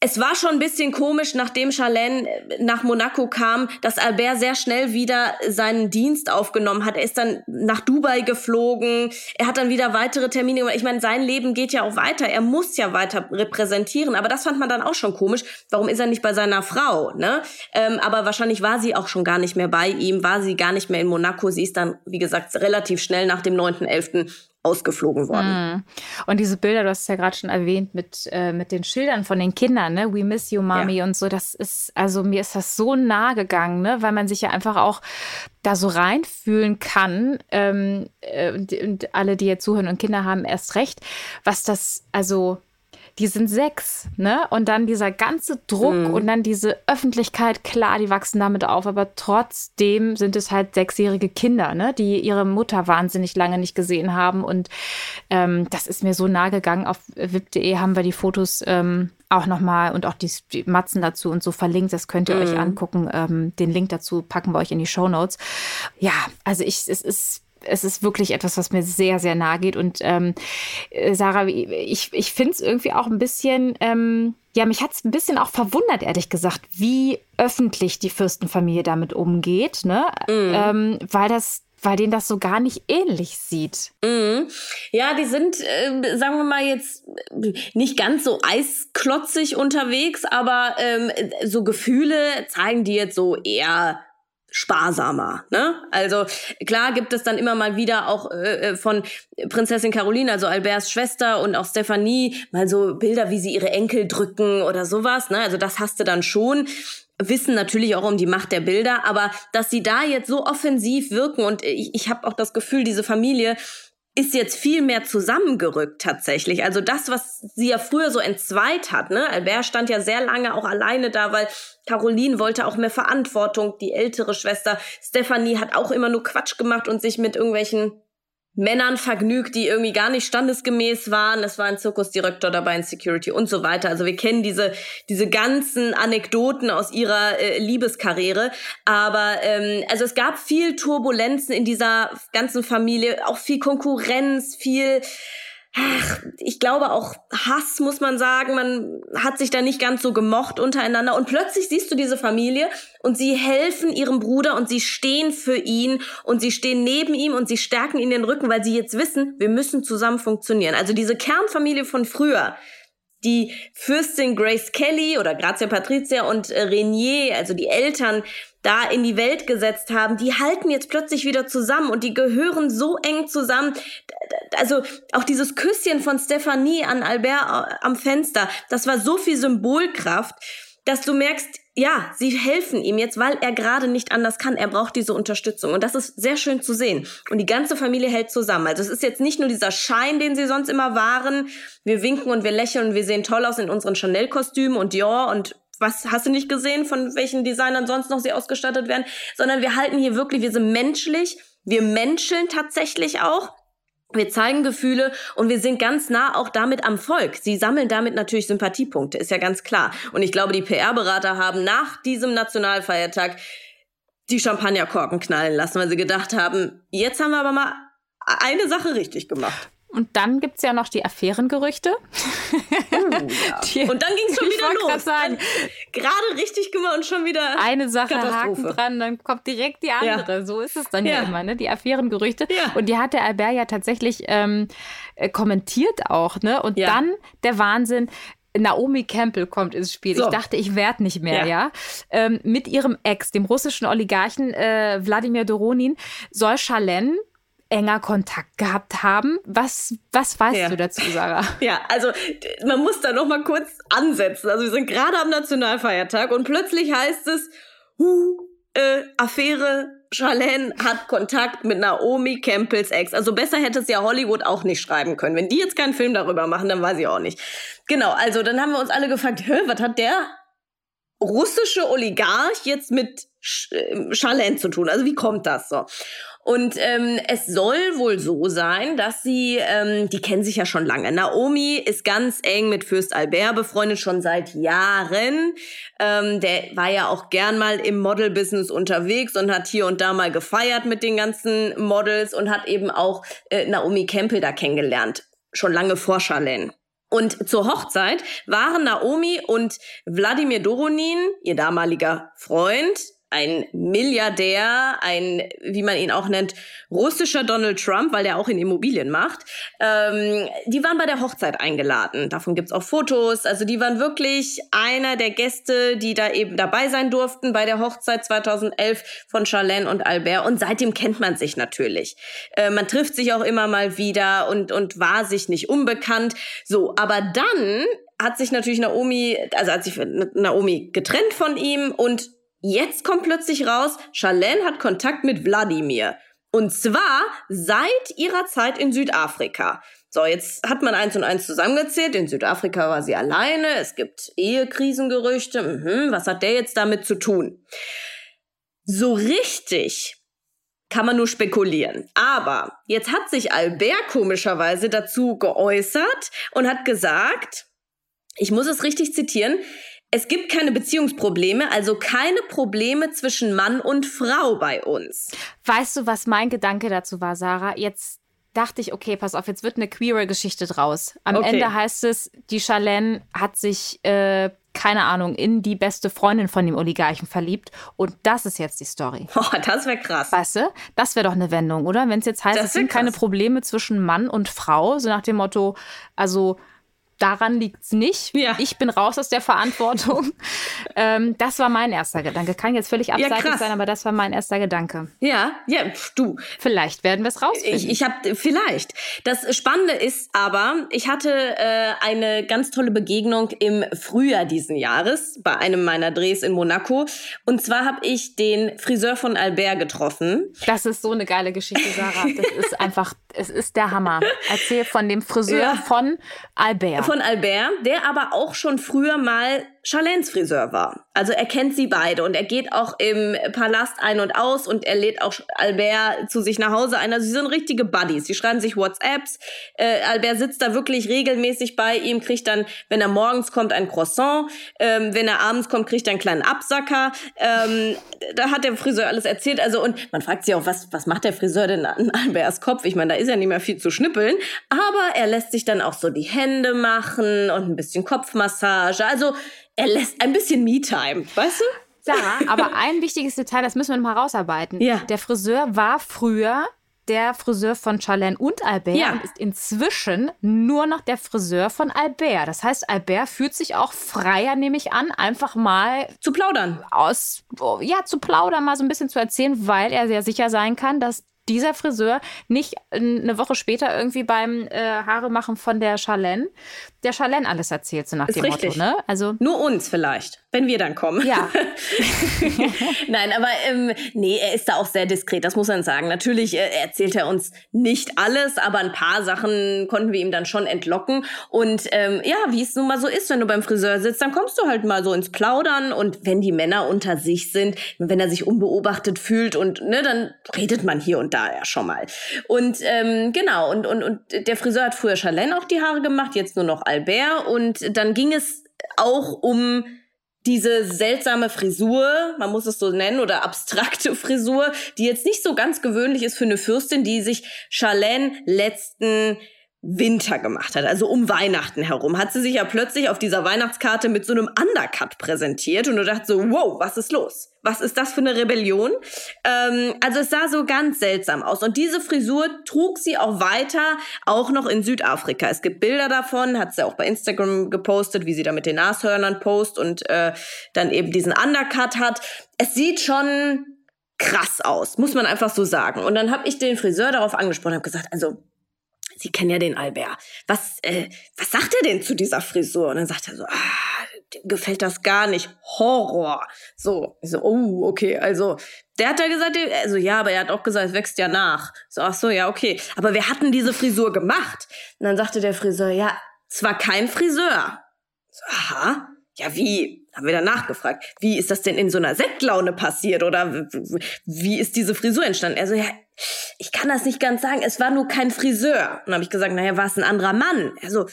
Es war schon ein bisschen komisch, nachdem Charlene äh, nach Monaco kam, dass Albert sehr schnell wieder seinen Dienst aufgenommen hat. Er ist dann nach Dubai geflogen. Er hat dann wieder weitere Termine gemacht. Ich meine, sein Leben geht ja auch weiter. Er muss ja weiter repräsentieren. Aber das fand man dann auch schon komisch. Warum ist er nicht bei seiner Frau? Ne? Ähm, aber wahrscheinlich war sie auch schon gar nicht mehr bei ihm, war sie gar nicht mehr in Monaco. Sie ist dann, wie gesagt, relativ schnell nach dem 9.11 ausgeflogen worden. Mm. Und diese Bilder, du hast es ja gerade schon erwähnt, mit, äh, mit den Schildern von den Kindern, ne? We miss you, Mommy ja. und so, das ist, also mir ist das so nah gegangen, ne? Weil man sich ja einfach auch da so reinfühlen kann. Ähm, äh, und, und alle, die jetzt zuhören und Kinder haben, erst recht, was das, also die sind sechs, ne? Und dann dieser ganze Druck mhm. und dann diese Öffentlichkeit, klar, die wachsen damit auf, aber trotzdem sind es halt sechsjährige Kinder, ne? Die ihre Mutter wahnsinnig lange nicht gesehen haben. Und ähm, das ist mir so nahe gegangen. Auf wip.de haben wir die Fotos ähm, auch nochmal und auch die, die, Matzen dazu und so verlinkt. Das könnt ihr mhm. euch angucken. Ähm, den Link dazu packen wir euch in die Show Notes. Ja, also ich, es ist es ist wirklich etwas, was mir sehr, sehr nahe geht. Und ähm, äh, Sarah, ich, ich finde es irgendwie auch ein bisschen, ähm, ja, mich hat es ein bisschen auch verwundert, ehrlich gesagt, wie öffentlich die Fürstenfamilie damit umgeht, ne? Mhm. Ähm, weil das weil denen das so gar nicht ähnlich sieht. Mhm. Ja, die sind, äh, sagen wir mal jetzt, nicht ganz so eisklotzig unterwegs, aber ähm, so Gefühle zeigen die jetzt so eher sparsamer. Ne? Also klar gibt es dann immer mal wieder auch äh, äh, von Prinzessin Caroline, also Alberts Schwester und auch Stephanie, mal so Bilder, wie sie ihre Enkel drücken oder sowas. Ne? Also das hast du dann schon wissen natürlich auch um die Macht der Bilder, aber dass sie da jetzt so offensiv wirken und ich, ich habe auch das Gefühl, diese Familie ist jetzt viel mehr zusammengerückt tatsächlich. Also das, was sie ja früher so entzweit hat, ne? Albert stand ja sehr lange auch alleine da, weil Caroline wollte auch mehr Verantwortung, die ältere Schwester. Stephanie hat auch immer nur Quatsch gemacht und sich mit irgendwelchen Männern vergnügt, die irgendwie gar nicht standesgemäß waren. Es war ein Zirkusdirektor dabei in Security und so weiter. Also wir kennen diese, diese ganzen Anekdoten aus ihrer äh, Liebeskarriere. Aber ähm, also es gab viel Turbulenzen in dieser ganzen Familie, auch viel Konkurrenz, viel ach, ich glaube auch Hass, muss man sagen. Man hat sich da nicht ganz so gemocht untereinander. Und plötzlich siehst du diese Familie und sie helfen ihrem Bruder und sie stehen für ihn und sie stehen neben ihm und sie stärken ihn den Rücken, weil sie jetzt wissen, wir müssen zusammen funktionieren. Also diese Kernfamilie von früher, die Fürstin Grace Kelly oder Grazia Patricia und äh, Renier, also die Eltern, da in die Welt gesetzt haben, die halten jetzt plötzlich wieder zusammen und die gehören so eng zusammen. Also auch dieses Küsschen von Stephanie an Albert äh, am Fenster, das war so viel Symbolkraft, dass du merkst, ja, sie helfen ihm jetzt, weil er gerade nicht anders kann. Er braucht diese Unterstützung. Und das ist sehr schön zu sehen. Und die ganze Familie hält zusammen. Also es ist jetzt nicht nur dieser Schein, den sie sonst immer waren. Wir winken und wir lächeln und wir sehen toll aus in unseren Chanel-Kostümen und Dior und was hast du nicht gesehen, von welchen Designern sonst noch sie ausgestattet werden, sondern wir halten hier wirklich, wir sind menschlich, wir menscheln tatsächlich auch. Wir zeigen Gefühle und wir sind ganz nah auch damit am Volk. Sie sammeln damit natürlich Sympathiepunkte, ist ja ganz klar. Und ich glaube, die PR-Berater haben nach diesem Nationalfeiertag die Champagnerkorken knallen lassen, weil sie gedacht haben, jetzt haben wir aber mal eine Sache richtig gemacht. Und dann gibt es ja noch die Affärengerüchte. Oh, ja. die, und dann ging es schon wieder los. Sagen, gerade richtig gemacht und schon wieder. Eine Sache Haken dran, dann kommt direkt die andere. Ja. So ist es dann ja, ja immer, ne? Die Affärengerüchte. Ja. Und die hat der Albert ja tatsächlich ähm, äh, kommentiert auch, ne? Und dann der Wahnsinn. Naomi Campbell kommt ins Spiel. So. Ich dachte, ich werde nicht mehr, ja. ja? Ähm, mit ihrem Ex, dem russischen Oligarchen äh, Wladimir Doronin, soll Charlene enger Kontakt gehabt haben. Was, was weißt ja. du dazu, Sarah? Ja, also man muss da noch mal kurz ansetzen. Also wir sind gerade am Nationalfeiertag und plötzlich heißt es, hu, äh, Affäre, Charlene hat Kontakt mit Naomi Campbells Ex. Also besser hätte es ja Hollywood auch nicht schreiben können. Wenn die jetzt keinen Film darüber machen, dann weiß ich auch nicht. Genau, also dann haben wir uns alle gefragt, was hat der russische Oligarch jetzt mit Charlene zu tun? Also wie kommt das so? Und ähm, es soll wohl so sein, dass sie, ähm, die kennen sich ja schon lange. Naomi ist ganz eng mit Fürst Albert befreundet, schon seit Jahren. Ähm, der war ja auch gern mal im Model-Business unterwegs und hat hier und da mal gefeiert mit den ganzen Models und hat eben auch äh, Naomi Campbell da kennengelernt. Schon lange vor Charlene. Und zur Hochzeit waren Naomi und Wladimir Doronin, ihr damaliger Freund, ein Milliardär, ein, wie man ihn auch nennt, russischer Donald Trump, weil der auch in Immobilien macht. Ähm, die waren bei der Hochzeit eingeladen. Davon gibt's auch Fotos. Also die waren wirklich einer der Gäste, die da eben dabei sein durften bei der Hochzeit 2011 von Charlene und Albert. Und seitdem kennt man sich natürlich. Äh, man trifft sich auch immer mal wieder und, und war sich nicht unbekannt. So, aber dann hat sich natürlich Naomi, also hat sich Naomi getrennt von ihm und Jetzt kommt plötzlich raus, Charlene hat Kontakt mit Wladimir. Und zwar seit ihrer Zeit in Südafrika. So, jetzt hat man eins und eins zusammengezählt. In Südafrika war sie alleine. Es gibt Ehekrisengerüchte. Mhm, was hat der jetzt damit zu tun? So richtig kann man nur spekulieren. Aber jetzt hat sich Albert komischerweise dazu geäußert und hat gesagt, ich muss es richtig zitieren, es gibt keine Beziehungsprobleme, also keine Probleme zwischen Mann und Frau bei uns. Weißt du, was mein Gedanke dazu war, Sarah? Jetzt dachte ich, okay, pass auf, jetzt wird eine queere Geschichte draus. Am okay. Ende heißt es, die Charlene hat sich, äh, keine Ahnung, in die beste Freundin von dem Oligarchen verliebt. Und das ist jetzt die Story. Boah, das wäre krass. Weißt du, das wäre doch eine Wendung, oder? Wenn es jetzt heißt, es sind krass. keine Probleme zwischen Mann und Frau, so nach dem Motto, also daran liegt es nicht. Ja. Ich bin raus aus der Verantwortung. ähm, das war mein erster Gedanke. Kann jetzt völlig abseitig ja, sein, aber das war mein erster Gedanke. Ja, ja, du. Vielleicht werden wir es rausfinden. Ich, ich habe vielleicht. Das Spannende ist aber, ich hatte äh, eine ganz tolle Begegnung im Frühjahr diesen Jahres bei einem meiner Drehs in Monaco. Und zwar habe ich den Friseur von Albert getroffen. Das ist so eine geile Geschichte, Sarah. Das ist einfach, es ist der Hammer. Erzähl von dem Friseur ja. von Albert von Albert, der aber auch schon früher mal Charlens Friseur war. Also er kennt sie beide und er geht auch im Palast ein und aus und er lädt auch Albert zu sich nach Hause ein. Also sie sind richtige Buddies. Sie schreiben sich WhatsApps. Äh, Albert sitzt da wirklich regelmäßig bei ihm, kriegt dann, wenn er morgens kommt, ein Croissant. Ähm, wenn er abends kommt, kriegt er einen kleinen Absacker. Ähm, da hat der Friseur alles erzählt. Also und man fragt sich auch, was, was macht der Friseur denn an Alberts Kopf? Ich meine, da ist ja nicht mehr viel zu schnippeln. Aber er lässt sich dann auch so die Hände machen und ein bisschen Kopfmassage. Also er lässt ein bisschen Me-Time, weißt du? Sarah, aber ein wichtiges Detail, das müssen wir noch mal rausarbeiten. Ja. Der Friseur war früher der Friseur von Charlene und Albert ja. und ist inzwischen nur noch der Friseur von Albert. Das heißt, Albert fühlt sich auch freier, nehme ich an, einfach mal zu plaudern. Aus, ja, zu plaudern, mal so ein bisschen zu erzählen, weil er sehr sicher sein kann, dass dieser Friseur nicht eine Woche später irgendwie beim äh, Haare machen von der Charlene, der Charlene alles erzählt, so nach ist dem richtig. Motto. Ne? Also Nur uns vielleicht, wenn wir dann kommen. Ja. Nein, aber ähm, nee, er ist da auch sehr diskret, das muss man sagen. Natürlich äh, erzählt er uns nicht alles, aber ein paar Sachen konnten wir ihm dann schon entlocken. Und ähm, ja, wie es nun mal so ist, wenn du beim Friseur sitzt, dann kommst du halt mal so ins Plaudern. Und wenn die Männer unter sich sind, wenn er sich unbeobachtet fühlt und ne, dann redet man hier und da ja schon mal. Und ähm, genau, und, und, und der Friseur hat früher Charlene auch die Haare gemacht, jetzt nur noch Albert. Und dann ging es auch um diese seltsame Frisur, man muss es so nennen, oder abstrakte Frisur, die jetzt nicht so ganz gewöhnlich ist für eine Fürstin, die sich Charlene letzten Winter gemacht hat, also um Weihnachten herum, hat sie sich ja plötzlich auf dieser Weihnachtskarte mit so einem Undercut präsentiert und du dachtest so, wow, was ist los? Was ist das für eine Rebellion? Ähm, also es sah so ganz seltsam aus. Und diese Frisur trug sie auch weiter, auch noch in Südafrika. Es gibt Bilder davon, hat sie auch bei Instagram gepostet, wie sie da mit den Nashörnern post und äh, dann eben diesen Undercut hat. Es sieht schon krass aus, muss man einfach so sagen. Und dann habe ich den Friseur darauf angesprochen, habe gesagt, also Sie kennen ja den Albert. Was, äh, was sagt er denn zu dieser Frisur? Und dann sagt er so, ah, gefällt das gar nicht. Horror. So, ich so, oh, okay, also, der hat ja gesagt, also ja, aber er hat auch gesagt, es wächst ja nach. So, ach so, ja, okay. Aber wir hatten diese Frisur gemacht. Und dann sagte der Friseur, ja, zwar kein Friseur. So, aha. Ja, wie? Haben wir dann nachgefragt. Wie ist das denn in so einer Sektlaune passiert? Oder wie ist diese Frisur entstanden? Er so, ja, ich kann das nicht ganz sagen, es war nur kein Friseur. Und dann habe ich gesagt, naja, war es ein anderer Mann? Also,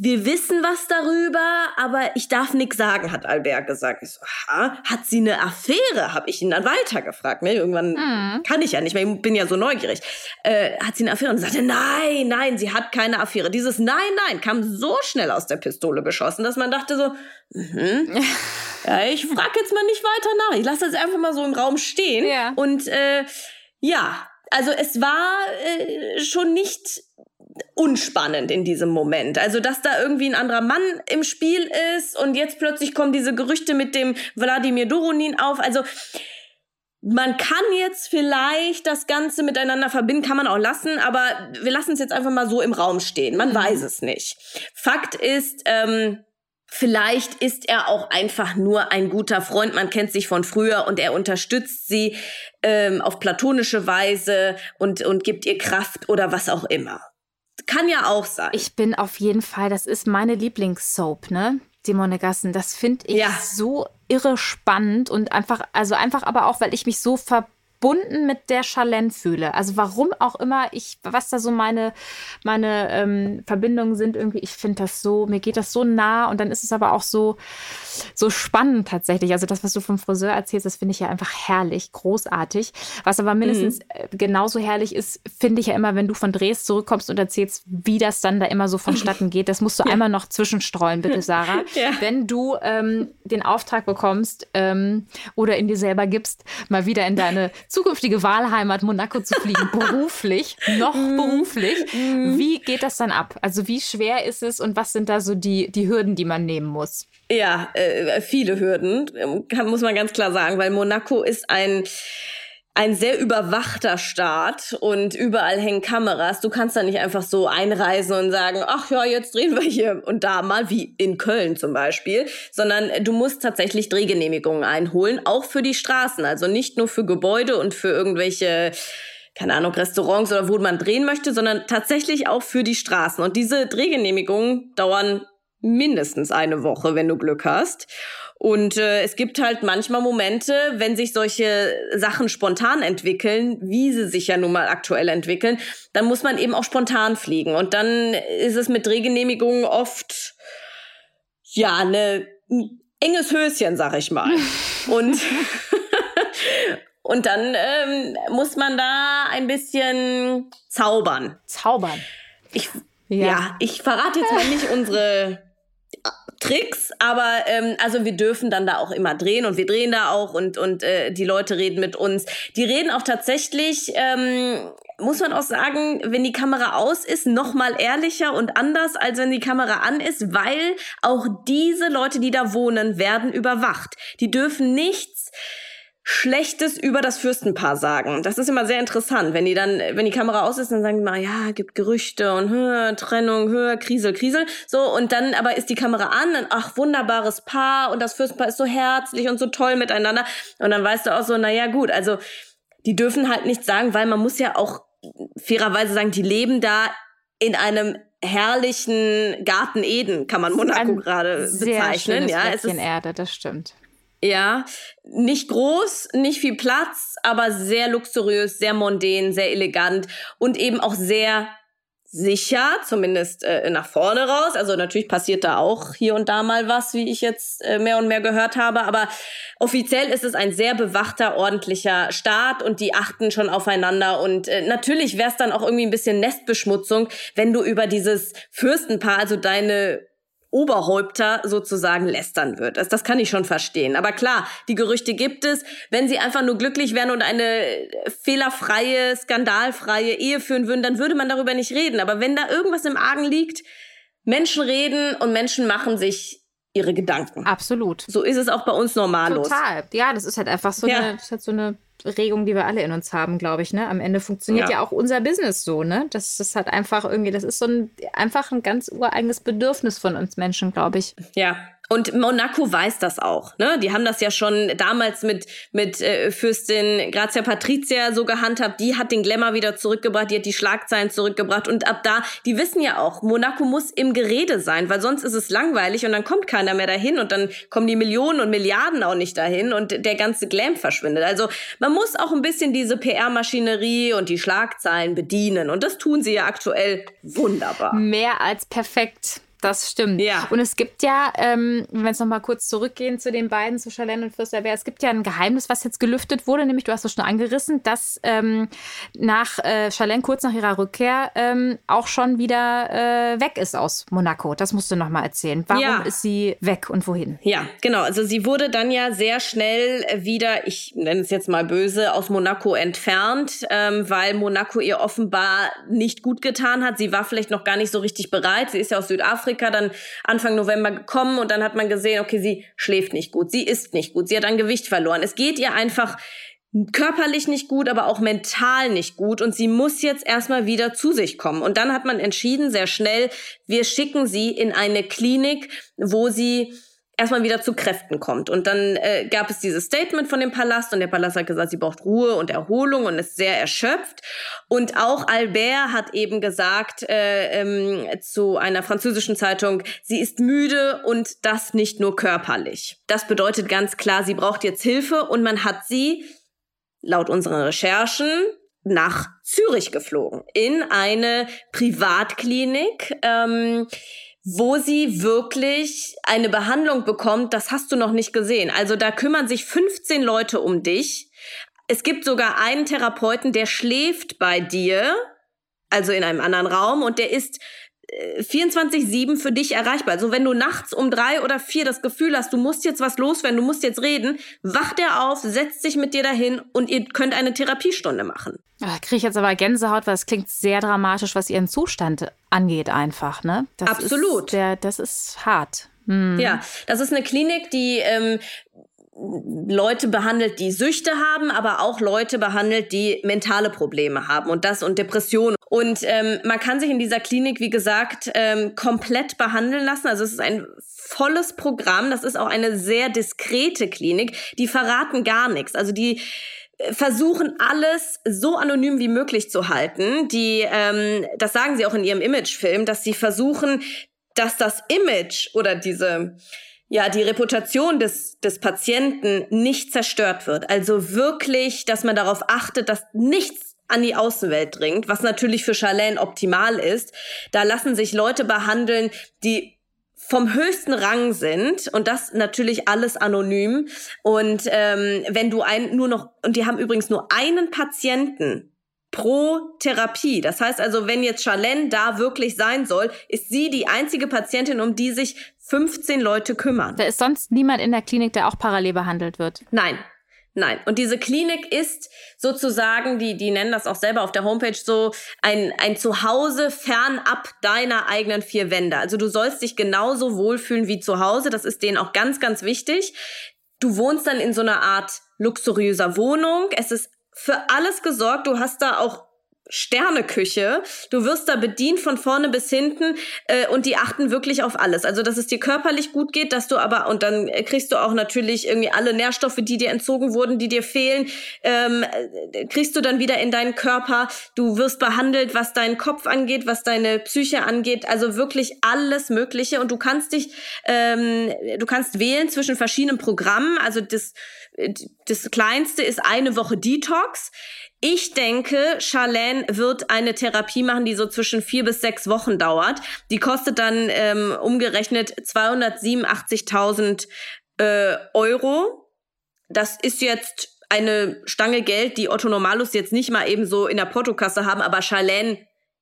wir wissen was darüber, aber ich darf nichts sagen, hat Albert gesagt. Ich so, aha, hat sie eine Affäre? Habe ich ihn dann weitergefragt. Ne? Irgendwann mhm. kann ich ja nicht mehr, ich bin ja so neugierig. Äh, hat sie eine Affäre? Und sagte, nein, nein, sie hat keine Affäre. Dieses Nein, nein kam so schnell aus der Pistole geschossen, dass man dachte so, mhm. ja, ich frage jetzt mal nicht weiter nach. Ich lasse das einfach mal so im Raum stehen. Ja. Und äh, ja, also es war äh, schon nicht unspannend in diesem Moment. Also, dass da irgendwie ein anderer Mann im Spiel ist und jetzt plötzlich kommen diese Gerüchte mit dem Wladimir Doronin auf. Also, man kann jetzt vielleicht das Ganze miteinander verbinden, kann man auch lassen, aber wir lassen es jetzt einfach mal so im Raum stehen. Man mhm. weiß es nicht. Fakt ist, ähm, Vielleicht ist er auch einfach nur ein guter Freund, man kennt sich von früher und er unterstützt sie ähm, auf platonische Weise und, und gibt ihr Kraft oder was auch immer. Kann ja auch sein. Ich bin auf jeden Fall, das ist meine Lieblingssoap, ne? Die Monegassen. Das finde ich ja. so irre spannend und einfach, also einfach aber auch, weil ich mich so ver verbunden mit der Charlene fühle. Also warum auch immer ich, was da so meine, meine ähm, Verbindungen sind, irgendwie, ich finde das so, mir geht das so nah und dann ist es aber auch so, so spannend tatsächlich. Also das, was du vom Friseur erzählst, das finde ich ja einfach herrlich, großartig. Was aber mindestens mhm. Äh, genauso herrlich ist, finde ich ja immer, wenn du von Dres zurückkommst und erzählst, wie das dann da immer so vonstatten geht. Das musst du ja. einmal noch zwischenstreuen, bitte, Sarah. Ja. Wenn du ähm, den Auftrag bekommst ähm, oder in dir selber gibst, mal wieder in deine zukünftige Wahlheimat Monaco zu fliegen, beruflich, noch mhm. beruflich. Mhm. Wie geht das dann ab? Also wie schwer ist es und was sind da so die, die Hürden, die man nehmen muss? Ja, äh, viele Hürden, kann, muss man ganz klar sagen, weil Monaco ist ein ein sehr überwachter Staat und überall hängen Kameras. Du kannst da nicht einfach so einreisen und sagen, ach ja, jetzt drehen wir hier und da mal, wie in Köln zum Beispiel, sondern du musst tatsächlich Drehgenehmigungen einholen, auch für die Straßen, also nicht nur für Gebäude und für irgendwelche keine Ahnung, Restaurants oder wo man drehen möchte, sondern tatsächlich auch für die Straßen. Und diese Drehgenehmigungen dauern mindestens eine Woche, wenn du Glück hast. Und äh, es gibt halt manchmal Momente, wenn sich solche Sachen spontan entwickeln, wie sie sich ja nun mal aktuell entwickeln, dann muss man eben auch spontan fliegen. Und dann ist es mit Drehgenehmigungen oft, ja, eine, ein enges Höschen, sag ich mal. Und, und dann ähm, muss man da ein bisschen zaubern. Zaubern. Ich, ja. ja ich verrate jetzt mal nicht unsere Tricks, aber ähm, also wir dürfen dann da auch immer drehen und wir drehen da auch und und äh, die Leute reden mit uns. Die reden auch tatsächlich, ähm, muss man auch sagen, wenn die Kamera aus ist, noch mal ehrlicher und anders als wenn die Kamera an ist, weil auch diese Leute, die da wohnen, werden überwacht. Die dürfen nichts Schlechtes über das Fürstenpaar sagen. Das ist immer sehr interessant. Wenn die dann, wenn die Kamera aus ist, dann sagen die mal, ja, gibt Gerüchte und hö, Trennung, hö, Krisel, Krisel. So, und dann aber ist die Kamera an und ach, wunderbares Paar und das Fürstenpaar ist so herzlich und so toll miteinander. Und dann weißt du auch so, na ja, gut, also die dürfen halt nichts sagen, weil man muss ja auch fairerweise sagen, die leben da in einem herrlichen Garten Eden, kann man Monaco gerade bezeichnen. ja, es ist Erde, das stimmt. Ja, nicht groß, nicht viel Platz, aber sehr luxuriös, sehr mondän, sehr elegant und eben auch sehr sicher, zumindest äh, nach vorne raus. Also natürlich passiert da auch hier und da mal was, wie ich jetzt äh, mehr und mehr gehört habe, aber offiziell ist es ein sehr bewachter, ordentlicher Staat und die achten schon aufeinander und äh, natürlich wäre es dann auch irgendwie ein bisschen Nestbeschmutzung, wenn du über dieses Fürstenpaar, also deine Oberhäupter sozusagen lästern wird. Das, das kann ich schon verstehen. Aber klar, die Gerüchte gibt es. Wenn sie einfach nur glücklich wären und eine fehlerfreie, skandalfreie Ehe führen würden, dann würde man darüber nicht reden. Aber wenn da irgendwas im Argen liegt, Menschen reden und Menschen machen sich ihre Gedanken. Absolut. So ist es auch bei uns normallos. Total. Ja, das ist halt einfach so, ja. eine, das ist halt so eine Regung, die wir alle in uns haben, glaube ich. Ne? Am Ende funktioniert ja. ja. auch unser Business so. Ne? Das, das hat einfach irgendwie, das ist so ein einfach ein ganz ureigenes Bedürfnis von uns Menschen, glaube ich. Ja, Und Monaco weiß das auch. Ne? Die haben das ja schon damals mit, mit äh, Fürstin Grazia Patrizia so gehandhabt. Die hat den Glamour wieder zurückgebracht, die hat die Schlagzeilen zurückgebracht. Und ab da, die wissen ja auch, Monaco muss im Gerede sein, weil sonst ist es langweilig und dann kommt keiner mehr dahin und dann kommen die Millionen und Milliarden auch nicht dahin und der ganze Glam verschwindet. Also man muss auch ein bisschen diese PR-Maschinerie und die Schlagzeilen bedienen. Und das tun sie ja aktuell wunderbar. Mehr als perfekt. Das stimmt. Ja. Und es gibt ja, ähm, wenn wir jetzt nochmal kurz zurückgehen zu den beiden, zu Charlene und Fürsterberg, es gibt ja ein Geheimnis, was jetzt gelüftet wurde, nämlich, du hast es schon angerissen, dass ähm, nach äh, Charlene kurz nach ihrer Rückkehr ähm, auch schon wieder äh, weg ist aus Monaco. Das musst du nochmal erzählen. Warum Ja. ist sie weg und wohin? Ja, genau. Also sie wurde dann ja sehr schnell wieder, ich nenne es jetzt mal böse, aus Monaco entfernt, ähm, weil Monaco ihr offenbar nicht gut getan hat. Sie war vielleicht noch gar nicht so richtig bereit. Sie ist ja aus Südafrika dann Anfang November gekommen und dann hat man gesehen, okay, sie schläft nicht gut, sie isst nicht gut, sie hat an Gewicht verloren. Es geht ihr einfach körperlich nicht gut, aber auch mental nicht gut und sie muss jetzt erstmal wieder zu sich kommen. Und dann hat man entschieden, sehr schnell, wir schicken sie in eine Klinik, wo sie erstmal wieder zu Kräften kommt. Und dann äh, gab es dieses Statement von dem Palast und der Palast hat gesagt, sie braucht Ruhe und Erholung und ist sehr erschöpft. Und auch Albert hat eben gesagt äh, ähm, zu einer französischen Zeitung, sie ist müde und das nicht nur körperlich. Das bedeutet ganz klar, sie braucht jetzt Hilfe und man hat sie laut unseren Recherchen nach Zürich geflogen in eine Privatklinik. Ähm, wo sie wirklich eine Behandlung bekommt, das hast du noch nicht gesehen. Also da kümmern sich 15 Leute um dich. Es gibt sogar einen Therapeuten, der schläft bei dir, also in einem anderen Raum, und der ist 24-7 für dich erreichbar. Also wenn du nachts um drei oder vier das Gefühl hast, du musst jetzt was loswerden, du musst jetzt reden, wacht er auf, setzt sich mit dir dahin und ihr könnt eine Therapiestunde machen. Da kriege ich jetzt aber Gänsehaut, weil es klingt sehr dramatisch, was ihren Zustand angeht, einfach. Ne? Das Absolut. Ist der, das ist hart. Hm. Ja, das ist eine Klinik, die ähm, Leute behandelt, die Süchte haben, aber auch Leute behandelt, die mentale Probleme haben und das und Depressionen. Und ähm, man kann sich in dieser Klinik, wie gesagt, ähm, komplett behandeln lassen. Also es ist ein volles Programm. Das ist auch eine sehr diskrete Klinik. Die verraten gar nichts. Also die äh, versuchen alles so anonym wie möglich zu halten. Die, ähm, das sagen sie auch in ihrem Imagefilm, dass sie versuchen, dass das Image oder diese ja, die Reputation des, des Patienten nicht zerstört wird. Also wirklich, dass man darauf achtet, dass nichts an die Außenwelt dringt, was natürlich für Charlene optimal ist. Da lassen sich Leute behandeln, die vom höchsten Rang sind und das natürlich alles anonym. Und ähm, wenn du ein nur noch und die haben übrigens nur einen Patienten pro Therapie. Das heißt also, wenn jetzt Charlene da wirklich sein soll, ist sie die einzige Patientin, um die sich 15 Leute kümmern. Da ist sonst niemand in der Klinik, der auch parallel behandelt wird. Nein. Nein. Und diese Klinik ist sozusagen, die, die nennen das auch selber auf der Homepage so, ein, ein Zuhause fernab deiner eigenen vier Wände. Also du sollst dich genauso wohlfühlen wie zu Hause. Das ist denen auch ganz, ganz wichtig. Du wohnst dann in so einer Art luxuriöser Wohnung. Es ist für alles gesorgt. Du hast da auch Sterneküche. Du wirst da bedient von vorne bis hinten äh, und die achten wirklich auf alles. Also, dass es dir körperlich gut geht, dass du aber, und dann kriegst du auch natürlich irgendwie alle Nährstoffe, die dir entzogen wurden, die dir fehlen, ähm, kriegst du dann wieder in deinen Körper. Du wirst behandelt, was deinen Kopf angeht, was deine Psyche angeht. Also wirklich alles Mögliche. Und du kannst dich, ähm, du kannst wählen zwischen verschiedenen Programmen. Also das, das kleinste ist eine Woche Detox. Ich denke, Charlene wird eine Therapie machen, die so zwischen vier bis sechs Wochen dauert. Die kostet dann ähm, umgerechnet 287.000 äh, Euro. Das ist jetzt eine Stange Geld, die Otto Normalus jetzt nicht mal eben so in der Portokasse haben, aber Charlene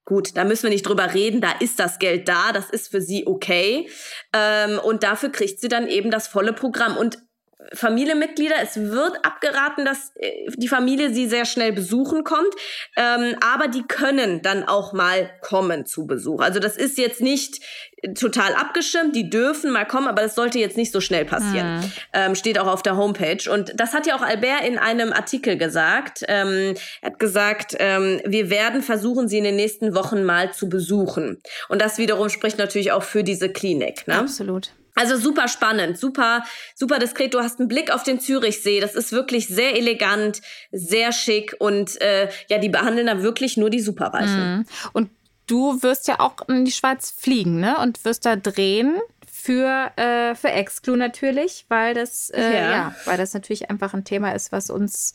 Gut, da müssen wir nicht drüber reden, da ist das Geld da, das ist für sie okay. Ähm, und dafür kriegt sie dann eben das volle Programm. Und Familienmitglieder. Es wird abgeraten, dass äh, die Familie sie sehr schnell besuchen kommt, ähm, aber die können dann auch mal kommen zu Besuch. Also das ist jetzt nicht total abgeschirmt, die dürfen mal kommen, aber das sollte jetzt nicht so schnell passieren. Mhm. Ähm, steht auch auf der Homepage. Und das hat ja auch Albert in einem Artikel gesagt. Ähm, er hat gesagt, ähm, wir werden versuchen, sie in den nächsten Wochen mal zu besuchen. Und das wiederum spricht natürlich auch für diese Klinik. Ne? Absolut. Also super spannend, super, super diskret. Du hast einen Blick auf den Zürichsee. Das ist wirklich sehr elegant, sehr schick und äh, ja, die behandeln da wirklich nur die Superreichen. Mhm. Und du wirst ja auch in die Schweiz fliegen, ne? Und wirst da drehen für, äh, für Exclu natürlich, weil das, äh, ja. ja. weil das natürlich einfach ein Thema ist, was uns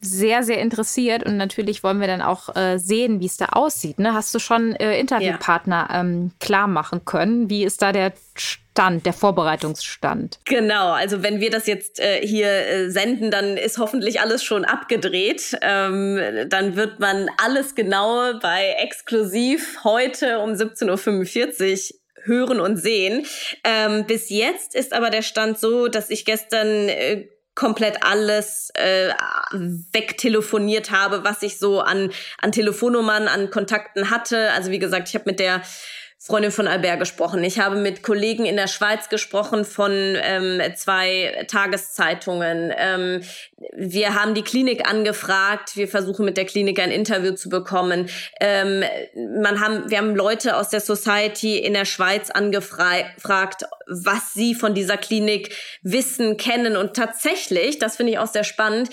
sehr, sehr interessiert und natürlich wollen wir dann auch äh, sehen, wie es da aussieht. Ne? Hast du schon äh, Interviewpartner ja. ähm, klar machen können? Wie ist da der Stand, der Vorbereitungsstand? Genau, also wenn wir das jetzt äh, hier äh, senden, dann ist hoffentlich alles schon abgedreht. Ähm, dann wird man alles genau bei Exklusiv heute um 17.45 Uhr hören und sehen. Ähm, bis jetzt ist aber der Stand so, dass ich gestern äh, komplett alles äh, wegtelefoniert habe, was ich so an, an Telefonnummern, an Kontakten hatte. Also wie gesagt, ich habe mit der Freundin von Albert gesprochen. Ich habe mit Kollegen in der Schweiz gesprochen von ähm, zwei Tageszeitungen. Ähm, wir haben die Klinik angefragt. Wir versuchen mit der Klinik ein Interview zu bekommen. Ähm, man haben, wir haben Leute aus der Society in der Schweiz angefragt, was sie von dieser Klinik wissen, kennen. Und tatsächlich, das finde ich auch sehr spannend,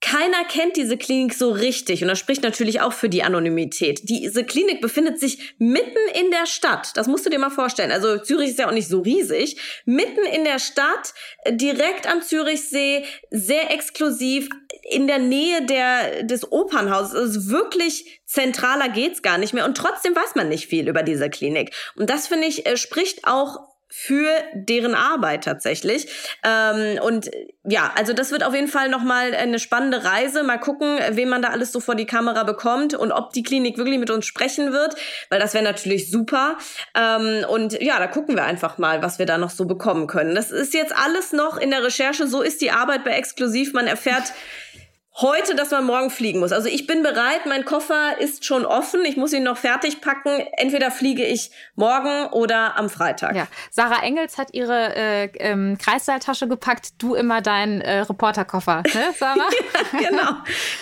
keiner kennt diese Klinik so richtig und das spricht natürlich auch für die Anonymität. Diese Klinik befindet sich mitten in der Stadt. Das musst du dir mal vorstellen. Also Zürich ist ja auch nicht so riesig. Mitten in der Stadt, direkt am Zürichsee, sehr exklusiv, in der Nähe der, des Opernhauses. Also wirklich zentraler geht's gar nicht mehr. Und trotzdem weiß man nicht viel über diese Klinik. Und das finde ich, äh, spricht auch für deren Arbeit tatsächlich. Ähm, und ja, also das wird auf jeden Fall nochmal eine spannende Reise. Mal gucken, wen man da alles so vor die Kamera bekommt und ob die Klinik wirklich mit uns sprechen wird, weil das wäre natürlich super. Ähm, und ja, da gucken wir einfach mal, was wir da noch so bekommen können. Das ist jetzt alles noch in der Recherche. So ist die Arbeit bei Exklusiv. Man erfährt heute, dass man morgen fliegen muss. Also ich bin bereit, mein Koffer ist schon offen, ich muss ihn noch fertig packen. Entweder fliege ich morgen oder am Freitag. Ja. Sarah Engels hat ihre äh, ähm, Kreissaaltasche gepackt, du immer deinen äh, Reporterkoffer, ne, Sarah? ja, genau.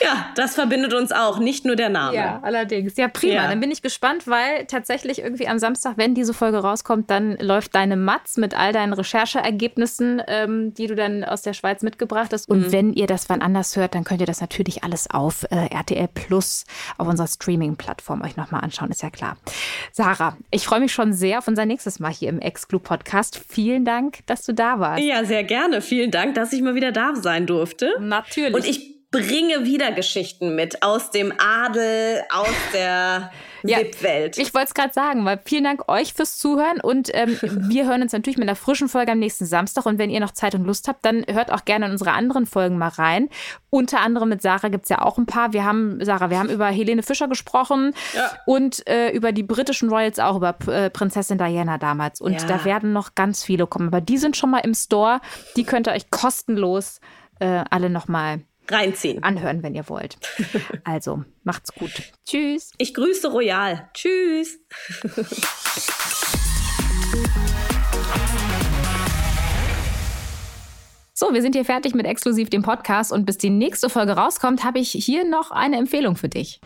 Ja, das verbindet uns auch, nicht nur der Name. Ja, allerdings. Ja, prima. Ja. Dann bin ich gespannt, weil tatsächlich irgendwie am Samstag, wenn diese Folge rauskommt, dann läuft deine Matz mit all deinen Rechercheergebnissen, ähm, die du dann aus der Schweiz mitgebracht hast. Und mhm. wenn ihr das wann anders hört, dann könnt ihr das natürlich alles auf äh, RTL Plus, auf unserer Streaming-Plattform euch nochmal anschauen, ist ja klar. Sarah, ich freue mich schon sehr auf unser nächstes Mal hier im Exclu-Podcast. Vielen Dank, dass du da warst. Ja, sehr gerne. Vielen Dank, dass ich mal wieder da sein durfte. Natürlich. Und ich bringe wieder Geschichten mit aus dem Adel, aus der ja, VIP-Welt. Ich wollte es gerade sagen, weil vielen Dank euch fürs Zuhören und ähm, wir hören uns natürlich mit einer frischen Folge am nächsten Samstag und wenn ihr noch Zeit und Lust habt, dann hört auch gerne in unsere anderen Folgen mal rein. Unter anderem mit Sarah gibt es ja auch ein paar. Wir haben, Sarah, wir haben über Helene Fischer gesprochen ja. und äh, über die britischen Royals auch, über äh, Prinzessin Diana damals. Und ja. da werden noch ganz viele kommen. Aber die sind schon mal im Store. Die könnt ihr euch kostenlos äh, alle nochmal reinziehen. Anhören, wenn ihr wollt. Also, macht's gut. Tschüss. Ich grüße Royal. Tschüss. So, wir sind hier fertig mit exklusiv dem Podcast und bis die nächste Folge rauskommt, habe ich hier noch eine Empfehlung für dich.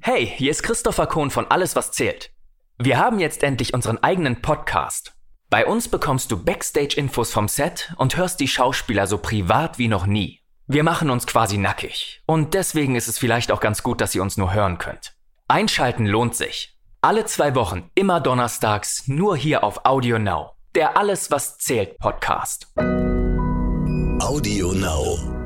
Hey, hier ist Christopher Kohn von Alles, was zählt. Wir haben jetzt endlich unseren eigenen Podcast. Bei uns bekommst du Backstage-Infos vom Set und hörst die Schauspieler so privat wie noch nie. Wir machen uns quasi nackig. Und deswegen ist es vielleicht auch ganz gut, dass ihr uns nur hören könnt. Einschalten lohnt sich. Alle zwei Wochen, immer donnerstags, nur hier auf Audio Now. Der Alles, was zählt Podcast. Audio Now.